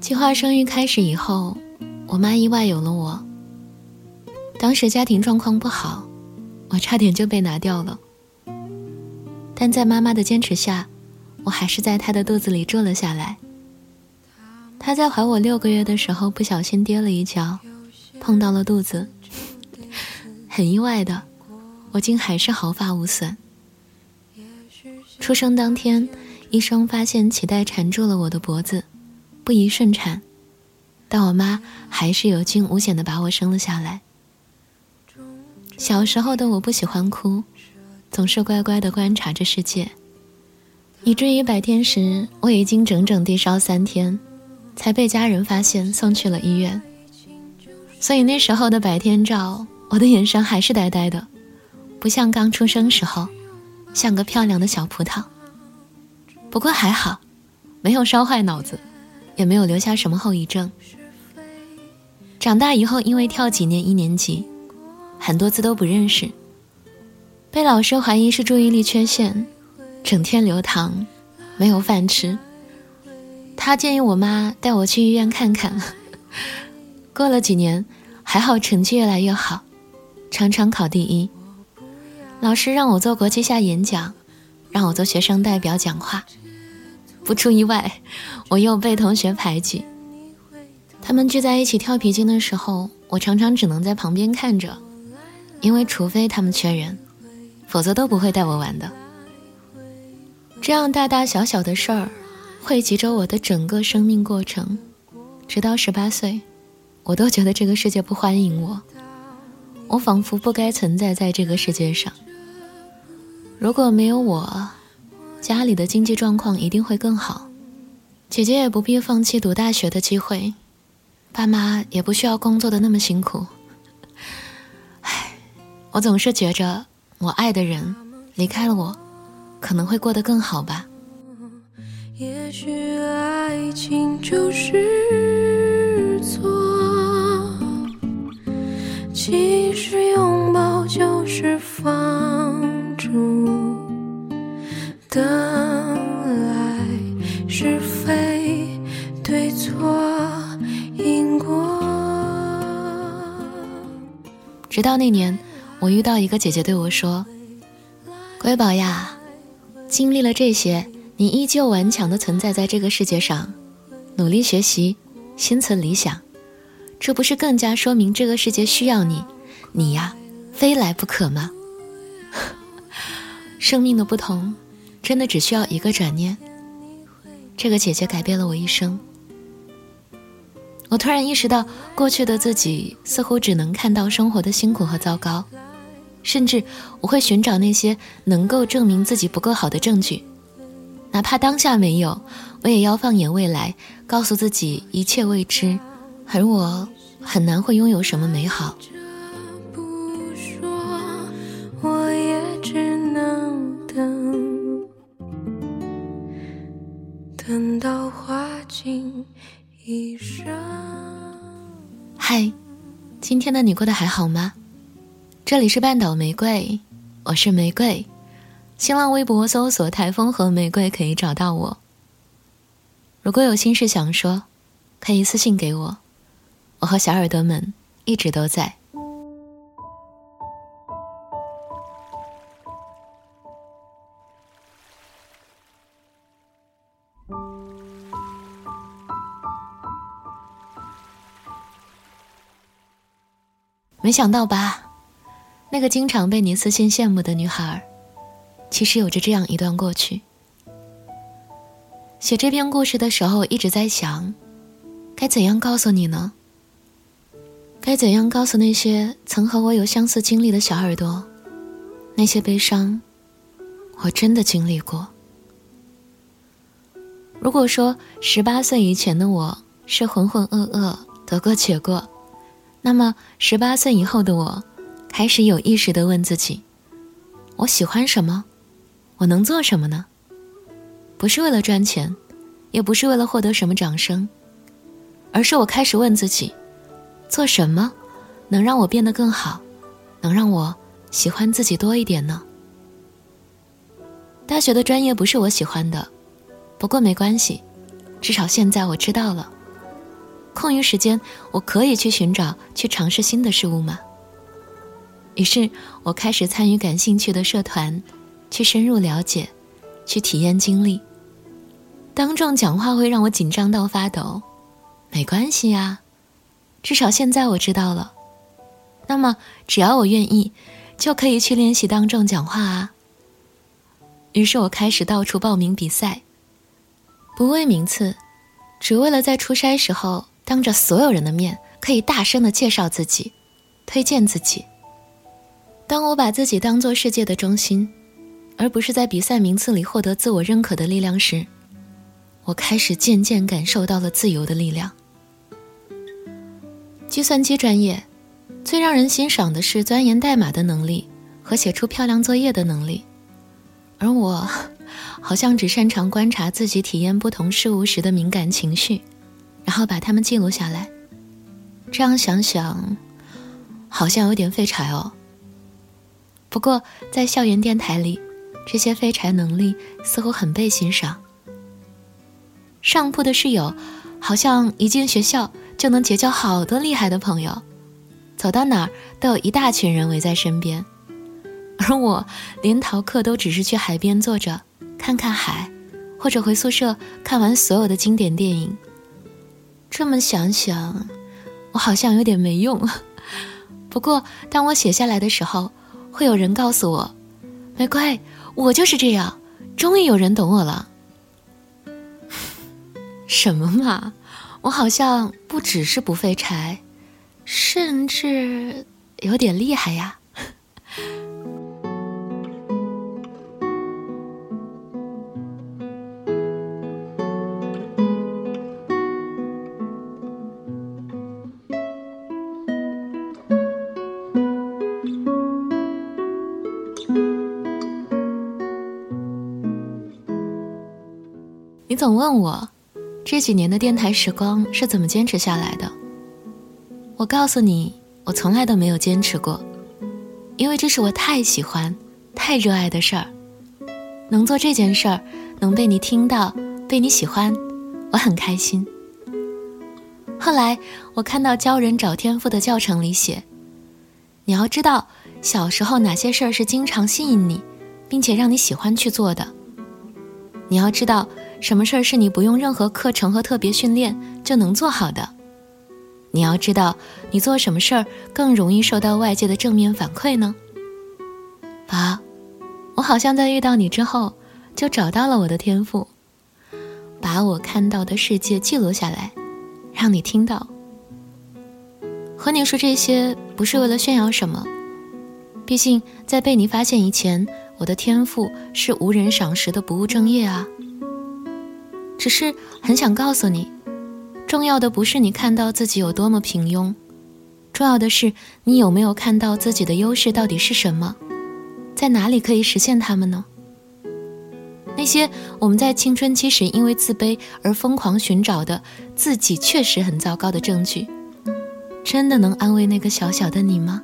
计划生育开始以后，我妈意外有了我。当时家庭状况不好，我差点就被拿掉了。但在妈妈的坚持下，我还是在她的肚子里住了下来。她在怀我六个月的时候不小心跌了一跤，碰到了肚子，很意外的，我竟还是毫发无损。出生当天，医生发现脐带缠住了我的脖子。不宜顺产，但我妈还是有惊无险的把我生了下来。小时候的我不喜欢哭，总是乖乖的观察着世界，以至于白天时我已经整整低烧三天，才被家人发现送去了医院。所以那时候的白天照，我的眼神还是呆呆的，不像刚出生时候，像个漂亮的小葡萄。不过还好，没有烧坏脑子。也没有留下什么后遗症。长大以后，因为跳几年一年级，很多字都不认识，被老师怀疑是注意力缺陷，整天留堂，没有饭吃。他建议我妈带我去医院看看。过了几年，还好成绩越来越好，常常考第一。老师让我做国际下演讲，让我做学生代表讲话。不出意外，我又被同学排挤。他们聚在一起跳皮筋的时候，我常常只能在旁边看着，因为除非他们缺人，否则都不会带我玩的。这样大大小小的事儿，汇集着我的整个生命过程，直到十八岁，我都觉得这个世界不欢迎我，我仿佛不该存在在这个世界上。如果没有我。家里的经济状况一定会更好，姐姐也不必放弃读大学的机会，爸妈也不需要工作的那么辛苦。唉，我总是觉着我爱的人离开了我，可能会过得更好吧。也许爱情就是错，其实拥抱就是放。的爱是非对错因果。直到那年，我遇到一个姐姐对我说：“乖宝呀，经历了这些，你依旧顽强的存在在这个世界上，努力学习，心存理想，这不是更加说明这个世界需要你，你呀，非来不可吗？” 生命的不同。真的只需要一个转念，这个姐姐改变了我一生。我突然意识到，过去的自己似乎只能看到生活的辛苦和糟糕，甚至我会寻找那些能够证明自己不够好的证据，哪怕当下没有，我也要放眼未来，告诉自己一切未知，而我很难会拥有什么美好。等到花尽一生。嗨，今天的你过得还好吗？这里是半岛玫瑰，我是玫瑰。新浪微博搜索“台风和玫瑰”可以找到我。如果有心事想说，可以私信给我，我和小耳朵们一直都在。没想到吧，那个经常被你私信羡慕的女孩，其实有着这样一段过去。写这篇故事的时候，一直在想，该怎样告诉你呢？该怎样告诉那些曾和我有相似经历的小耳朵，那些悲伤，我真的经历过。如果说十八岁以前的我是浑浑噩噩、得过且过。那么，十八岁以后的我，开始有意识的问自己：我喜欢什么？我能做什么呢？不是为了赚钱，也不是为了获得什么掌声，而是我开始问自己：做什么能让我变得更好，能让我喜欢自己多一点呢？大学的专业不是我喜欢的，不过没关系，至少现在我知道了，空余时间我可以去寻找、去尝试新的事物吗？于是我开始参与感兴趣的社团，去深入了解，去体验经历。当众讲话会让我紧张到发抖，没关系呀，至少现在我知道了。那么只要我愿意，就可以去练习当众讲话啊。于是我开始到处报名比赛，不为名次，只为了在出差时候当着所有人的面可以大声的介绍自己，推荐自己。当我把自己当做世界的中心，而不是在比赛名次里获得自我认可的力量时，我开始渐渐感受到了自由的力量。计算机专业最让人欣赏的是钻研代码的能力和写出漂亮作业的能力，而我好像只擅长观察自己体验不同事物时的敏感情绪，然后把它们记录下来。这样想想，好像有点废柴哦。不过在校园电台里，这些废柴能力似乎很被欣赏。上铺的室友，好像一进学校就能结交好多厉害的朋友，走到哪儿都有一大群人围在身边，而我连逃课都只是去海边坐着看看海，或者回宿舍看完所有的经典电影。这么想想，我好像有点没用。不过当我写下来的时候，会有人告诉我：“玫瑰，我就是这样。”终于有人懂我了。什么嘛！我好像不只是不废柴，甚至有点厉害呀。你总问我。这几年的电台时光是怎么坚持下来的？我告诉你，我从来都没有坚持过，因为这是我太喜欢、太热爱的事儿。能做这件事儿，能被你听到、被你喜欢，我很开心。后来我看到教人找天赋的教程里写，你要知道小时候哪些事儿是经常吸引你，并且让你喜欢去做的。你要知道。什么事儿是你不用任何课程和特别训练就能做好的？你要知道，你做什么事儿更容易受到外界的正面反馈呢？啊，我好像在遇到你之后就找到了我的天赋，把我看到的世界记录下来，让你听到。和你说这些不是为了炫耀什么，毕竟在被你发现以前，我的天赋是无人赏识的不务正业啊。只是很想告诉你，重要的不是你看到自己有多么平庸，重要的是你有没有看到自己的优势到底是什么，在哪里可以实现它们呢？那些我们在青春期时因为自卑而疯狂寻找的自己确实很糟糕的证据，真的能安慰那个小小的你吗？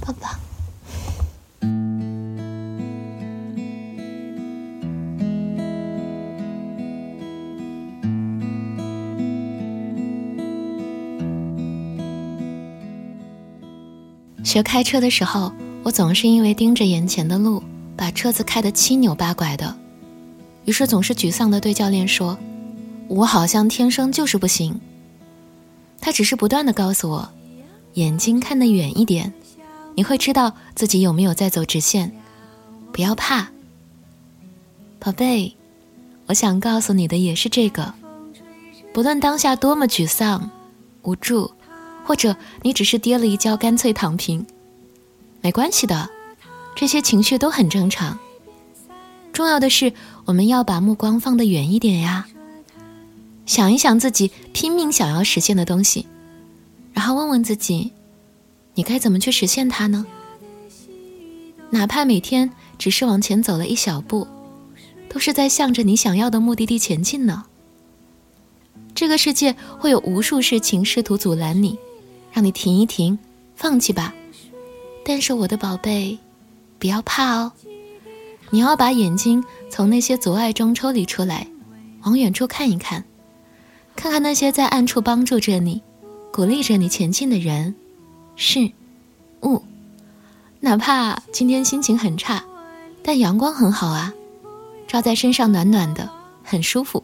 抱抱。学开车的时候，我总是因为盯着眼前的路，把车子开得七扭八拐的，于是总是沮丧地对教练说：“我好像天生就是不行。”他只是不断地告诉我：“眼睛看得远一点，你会知道自己有没有在走直线。不要怕，宝贝，我想告诉你的也是这个。不论当下多么沮丧、无助。”或者你只是跌了一跤，干脆躺平，没关系的，这些情绪都很正常。重要的是，我们要把目光放得远一点呀。想一想自己拼命想要实现的东西，然后问问自己，你该怎么去实现它呢？哪怕每天只是往前走了一小步，都是在向着你想要的目的地前进呢。这个世界会有无数事情试图阻拦你。让你停一停，放弃吧。但是我的宝贝，不要怕哦。你要把眼睛从那些阻碍中抽离出来，往远处看一看，看看那些在暗处帮助着你、鼓励着你前进的人、事、物。哪怕今天心情很差，但阳光很好啊，照在身上暖暖的，很舒服。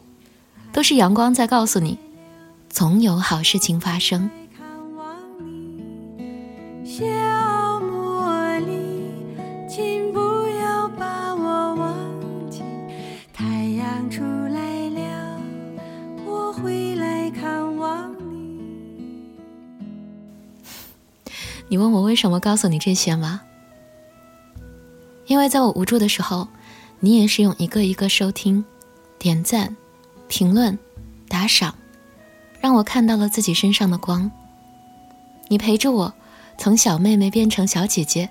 都是阳光在告诉你，总有好事情发生。你问我为什么告诉你这些吗？因为在我无助的时候，你也是用一个一个收听、点赞、评论、打赏，让我看到了自己身上的光。你陪着我，从小妹妹变成小姐姐，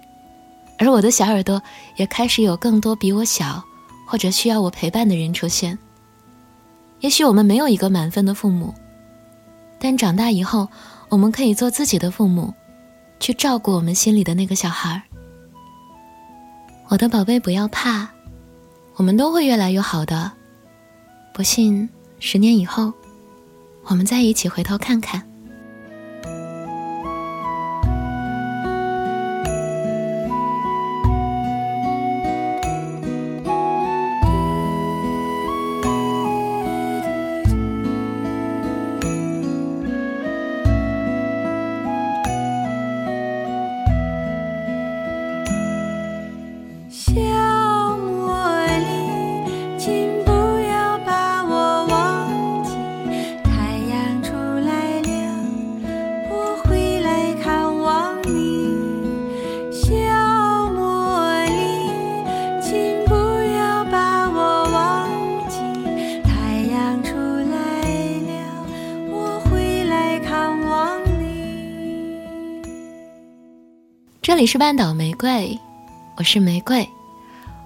而我的小耳朵也开始有更多比我小或者需要我陪伴的人出现。也许我们没有一个满分的父母，但长大以后，我们可以做自己的父母。去照顾我们心里的那个小孩，我的宝贝，不要怕，我们都会越来越好的。不信，十年以后，我们再一起回头看看。这里是半岛玫瑰，我是玫瑰。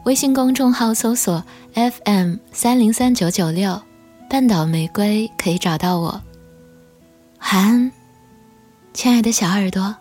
微信公众号搜索 FM 三零三九九六，半岛玫瑰可以找到我。晚安，亲爱的小耳朵。